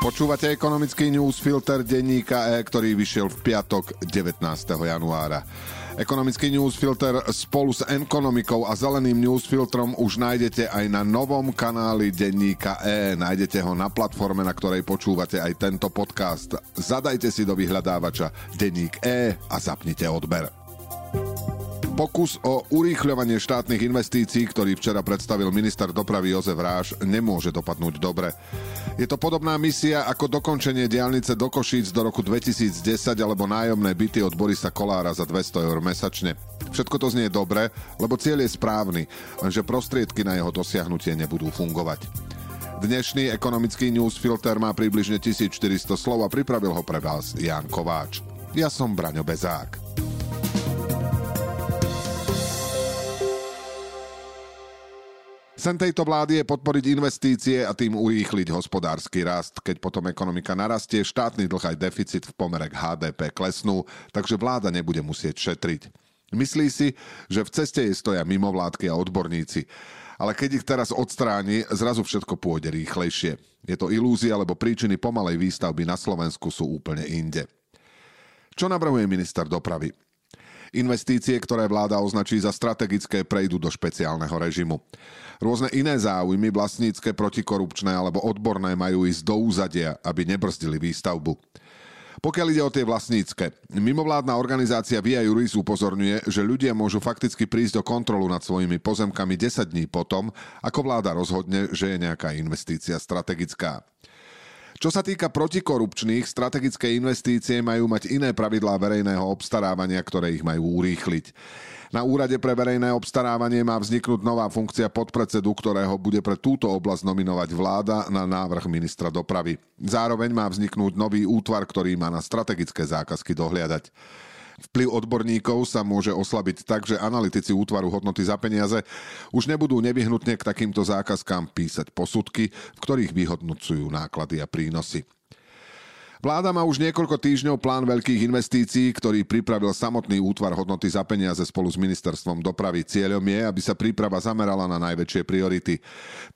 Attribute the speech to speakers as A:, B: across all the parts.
A: Počúvate ekonomický newsfilter denníka E, ktorý vyšiel v piatok 19. januára. Ekonomický newsfilter spolu s ekonomikou a zeleným newsfiltrom už nájdete aj na novom kanáli denníka E. Nájdete ho na platforme, na ktorej počúvate aj tento podcast. Zadajte si do vyhľadávača denník E a zapnite odber. Pokus o urýchľovanie štátnych investícií, ktorý včera predstavil minister dopravy Jozef Ráš, nemôže dopadnúť dobre. Je to podobná misia ako dokončenie diálnice do Košíc do roku 2010 alebo nájomné byty od Borisa Kolára za 200 eur mesačne. Všetko to znie dobre, lebo cieľ je správny, lenže prostriedky na jeho dosiahnutie nebudú fungovať. Dnešný ekonomický newsfilter má približne 1400 slov a pripravil ho pre vás Jan Kováč. Ja som Braňo Bezák. Sen tejto vlády je podporiť investície a tým urýchliť hospodársky rast. Keď potom ekonomika narastie, štátny dlh aj deficit v pomere k HDP klesnú, takže vláda nebude musieť šetriť. Myslí si, že v ceste jej stoja mimovládky a odborníci. Ale keď ich teraz odstráni, zrazu všetko pôjde rýchlejšie. Je to ilúzia, lebo príčiny pomalej výstavby na Slovensku sú úplne inde. Čo navrhuje minister dopravy? Investície, ktoré vláda označí za strategické, prejdú do špeciálneho režimu. Rôzne iné záujmy, vlastnícke, protikorupčné alebo odborné majú ísť do úzadia, aby nebrzdili výstavbu. Pokiaľ ide o tie vlastnícke, mimovládna organizácia Via Juris upozorňuje, že ľudia môžu fakticky prísť o kontrolu nad svojimi pozemkami 10 dní potom, ako vláda rozhodne, že je nejaká investícia strategická. Čo sa týka protikorupčných, strategické investície majú mať iné pravidlá verejného obstarávania, ktoré ich majú urýchliť. Na úrade pre verejné obstarávanie má vzniknúť nová funkcia podpredsedu, ktorého bude pre túto oblasť nominovať vláda na návrh ministra dopravy. Zároveň má vzniknúť nový útvar, ktorý má na strategické zákazky dohliadať. Vplyv odborníkov sa môže oslabiť tak, že analytici útvaru hodnoty za peniaze už nebudú nevyhnutne k takýmto zákazkám písať posudky, v ktorých vyhodnocujú náklady a prínosy. Vláda má už niekoľko týždňov plán veľkých investícií, ktorý pripravil samotný útvar hodnoty za peniaze spolu s ministerstvom dopravy. Cieľom je, aby sa príprava zamerala na najväčšie priority.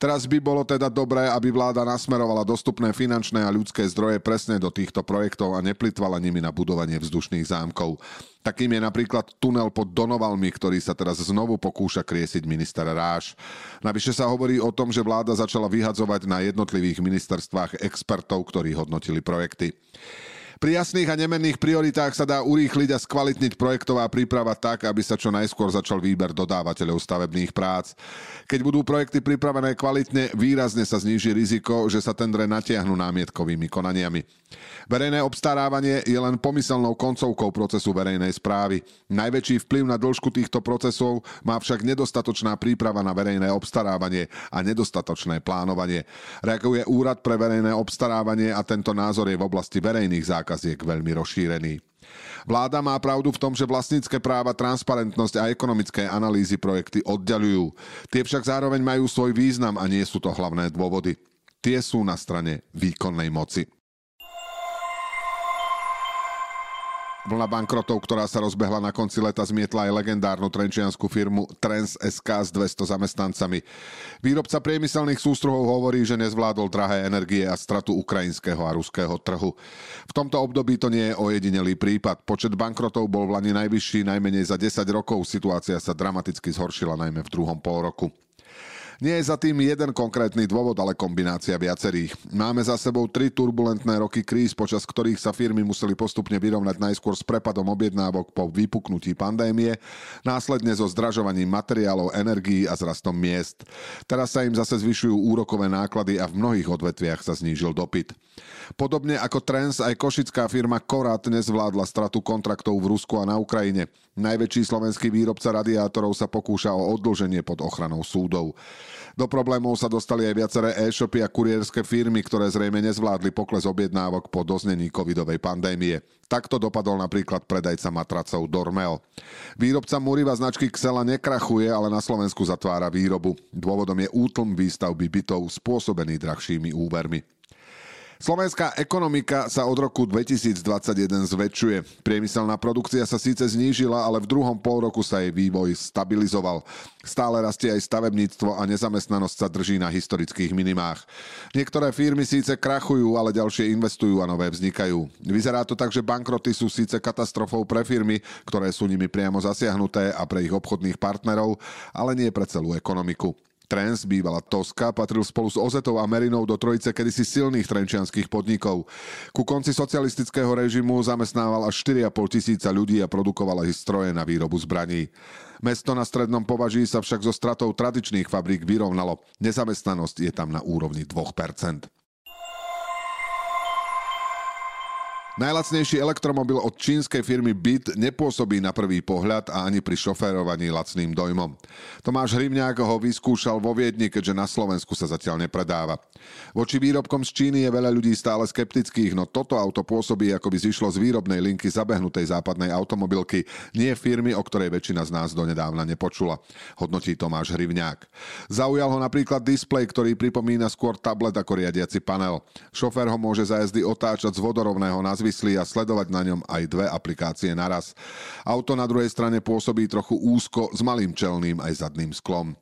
A: Teraz by bolo teda dobré, aby vláda nasmerovala dostupné finančné a ľudské zdroje presne do týchto projektov a neplitvala nimi na budovanie vzdušných zámkov. Takým je napríklad tunel pod Donovalmi, ktorý sa teraz znovu pokúša kriesiť minister Ráš. Navyše sa hovorí o tom, že vláda začala vyhadzovať na jednotlivých ministerstvách expertov, ktorí hodnotili projekty. Pri jasných a nemenných prioritách sa dá urýchliť a skvalitniť projektová príprava tak, aby sa čo najskôr začal výber dodávateľov stavebných prác. Keď budú projekty pripravené kvalitne, výrazne sa zníži riziko, že sa tendre natiahnu námietkovými konaniami. Verejné obstarávanie je len pomyselnou koncovkou procesu verejnej správy. Najväčší vplyv na dĺžku týchto procesov má však nedostatočná príprava na verejné obstarávanie a nedostatočné plánovanie. Reaguje Úrad pre verejné obstarávanie a tento názor je v oblasti verejných zákaziek veľmi rozšírený. Vláda má pravdu v tom, že vlastnícke práva, transparentnosť a ekonomické analýzy projekty oddalujú. Tie však zároveň majú svoj význam a nie sú to hlavné dôvody. Tie sú na strane výkonnej moci. Vlna bankrotov, ktorá sa rozbehla na konci leta, zmietla aj legendárnu trenčianskú firmu Trans SK s 200 zamestnancami. Výrobca priemyselných sústruhov hovorí, že nezvládol drahé energie a stratu ukrajinského a ruského trhu. V tomto období to nie je ojedinelý prípad. Počet bankrotov bol v Lani najvyšší najmenej za 10 rokov. Situácia sa dramaticky zhoršila najmä v druhom pol roku. Nie je za tým jeden konkrétny dôvod, ale kombinácia viacerých. Máme za sebou tri turbulentné roky kríz, počas ktorých sa firmy museli postupne vyrovnať najskôr s prepadom objednávok po vypuknutí pandémie, následne so zdražovaním materiálov, energií a zrastom miest. Teraz sa im zase zvyšujú úrokové náklady a v mnohých odvetviach sa znížil dopyt. Podobne ako Trends, aj košická firma Korat nezvládla stratu kontraktov v Rusku a na Ukrajine. Najväčší slovenský výrobca radiátorov sa pokúša o odloženie pod ochranou súdov. Do problémov sa dostali aj viaceré e-shopy a kuriérske firmy, ktoré zrejme nezvládli pokles objednávok po doznení covidovej pandémie. Takto dopadol napríklad predajca matracov Dormel. Výrobca muriva značky Xela nekrachuje, ale na Slovensku zatvára výrobu. Dôvodom je útlm výstavby bytov spôsobený drahšími úvermi. Slovenská ekonomika sa od roku 2021 zväčšuje. Priemyselná produkcia sa síce znížila, ale v druhom pol roku sa jej vývoj stabilizoval. Stále rastie aj stavebníctvo a nezamestnanosť sa drží na historických minimách. Niektoré firmy síce krachujú, ale ďalšie investujú a nové vznikajú. Vyzerá to tak, že bankroty sú síce katastrofou pre firmy, ktoré sú nimi priamo zasiahnuté a pre ich obchodných partnerov, ale nie pre celú ekonomiku. Trens, bývala Toska, patril spolu s Ozetou a Merinou do trojice kedysi silných trenčianských podnikov. Ku konci socialistického režimu zamestnával až 4,5 tisíca ľudí a produkovala ich stroje na výrobu zbraní. Mesto na strednom považí sa však zo stratou tradičných fabrík vyrovnalo. Nezamestnanosť je tam na úrovni 2%. Najlacnejší elektromobil od čínskej firmy BIT nepôsobí na prvý pohľad a ani pri šoférovaní lacným dojmom. Tomáš Hrimňák ho vyskúšal vo Viedni, keďže na Slovensku sa zatiaľ nepredáva. Voči výrobkom z Číny je veľa ľudí stále skeptických, no toto auto pôsobí, ako by zišlo z výrobnej linky zabehnutej západnej automobilky, nie firmy, o ktorej väčšina z nás donedávna nepočula, hodnotí Tomáš Hrivňák. Zaujal ho napríklad displej, ktorý pripomína skôr tablet ako riadiaci panel. Šofér ho môže za jazdy otáčať z vodorovného nazvu závislý a sledovať na ňom aj dve aplikácie naraz. Auto na druhej strane pôsobí trochu úzko s malým čelným aj zadným sklom.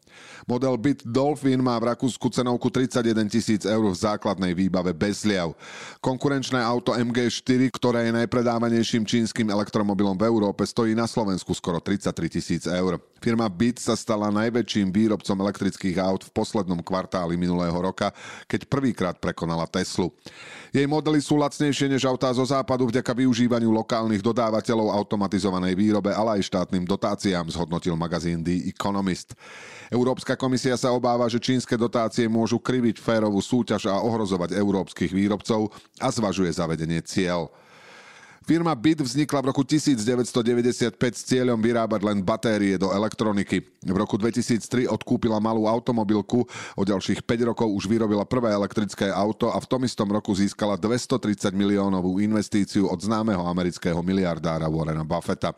A: Model Bit Dolphin má v Rakúsku cenovku 31 tisíc eur v základnej výbave bez liav. Konkurenčné auto MG4, ktoré je najpredávanejším čínskym elektromobilom v Európe, stojí na Slovensku skoro 33 tisíc eur. Firma Bit sa stala najväčším výrobcom elektrických aut v poslednom kvartáli minulého roka, keď prvýkrát prekonala Teslu. Jej modely sú lacnejšie než autá zo západu vďaka využívaniu lokálnych dodávateľov automatizovanej výrobe, ale aj štátnym dotáciám, zhodnotil magazín The Economist. Európska komisia sa obáva, že čínske dotácie môžu kriviť férovú súťaž a ohrozovať európskych výrobcov a zvažuje zavedenie cieľ. Firma BIT vznikla v roku 1995 s cieľom vyrábať len batérie do elektroniky. V roku 2003 odkúpila malú automobilku, o ďalších 5 rokov už vyrobila prvé elektrické auto a v tom istom roku získala 230 miliónovú investíciu od známeho amerického miliardára Warrena Buffetta.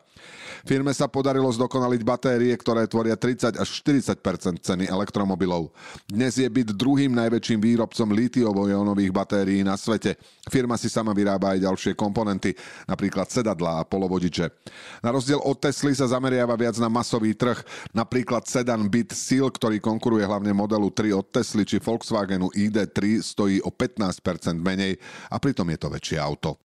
A: Firme sa podarilo zdokonaliť batérie, ktoré tvoria 30 až 40% ceny elektromobilov. Dnes je byt druhým najväčším výrobcom litiovo-ionových batérií na svete. Firma si sama vyrába aj ďalšie komponenty napríklad sedadlá a polovodiče. Na rozdiel od Tesly sa zameriava viac na masový trh, napríklad sedan Bit Seal, ktorý konkuruje hlavne modelu 3 od Tesly či Volkswagenu ID3 stojí o 15% menej a pritom je to väčšie auto.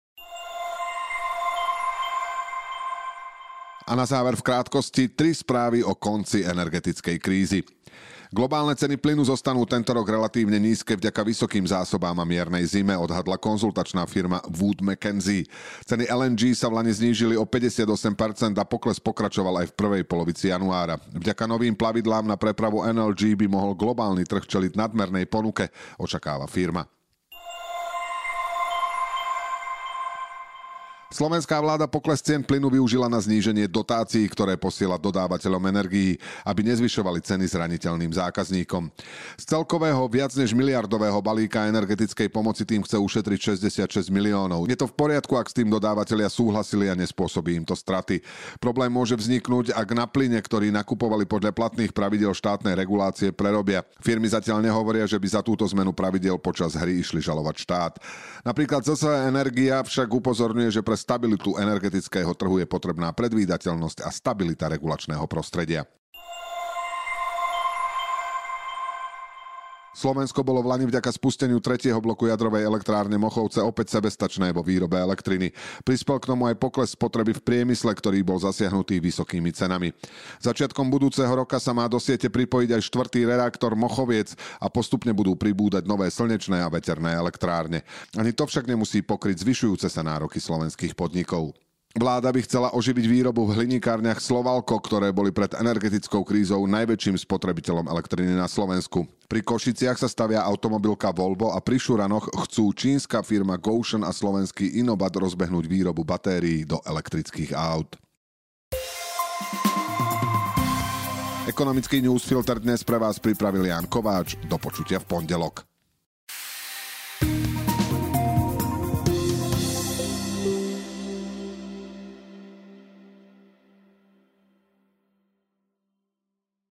A: A na záver v krátkosti tri správy o konci energetickej krízy. Globálne ceny plynu zostanú tento rok relatívne nízke vďaka vysokým zásobám a miernej zime, odhadla konzultačná firma Wood Mackenzie. Ceny LNG sa v Lani znížili o 58% a pokles pokračoval aj v prvej polovici januára. Vďaka novým plavidlám na prepravu NLG by mohol globálny trh čeliť nadmernej ponuke, očakáva firma. Slovenská vláda pokles cien plynu využila na zníženie dotácií, ktoré posiela dodávateľom energií, aby nezvyšovali ceny zraniteľným zákazníkom. Z celkového viac než miliardového balíka energetickej pomoci tým chce ušetriť 66 miliónov. Je to v poriadku, ak s tým dodávateľia súhlasili a nespôsobí im to straty. Problém môže vzniknúť, ak na plyne, ktorý nakupovali podľa platných pravidel štátnej regulácie, prerobia. Firmy zatiaľ nehovoria, že by za túto zmenu pravidel počas hry išli žalovať štát. Napríklad ZSE Energia však upozorňuje, že pre stabilitu energetického trhu je potrebná predvídateľnosť a stabilita regulačného prostredia. Slovensko bolo v Lani vďaka spusteniu tretieho bloku jadrovej elektrárne Mochovce opäť sebestačné vo výrobe elektriny. Prispel k tomu aj pokles spotreby v priemysle, ktorý bol zasiahnutý vysokými cenami. Začiatkom budúceho roka sa má do siete pripojiť aj štvrtý reaktor Mochoviec a postupne budú pribúdať nové slnečné a veterné elektrárne. Ani to však nemusí pokryť zvyšujúce sa nároky slovenských podnikov. Vláda by chcela oživiť výrobu v hlinikárniach Slovalko, ktoré boli pred energetickou krízou najväčším spotrebiteľom elektriny na Slovensku. Pri Košiciach sa stavia automobilka Volvo a pri Šuranoch chcú čínska firma Goshen a slovenský Inobat rozbehnúť výrobu batérií do elektrických aut. Ekonomický newsfilter dnes pre vás pripravil Jan Kováč. Do počutia v pondelok.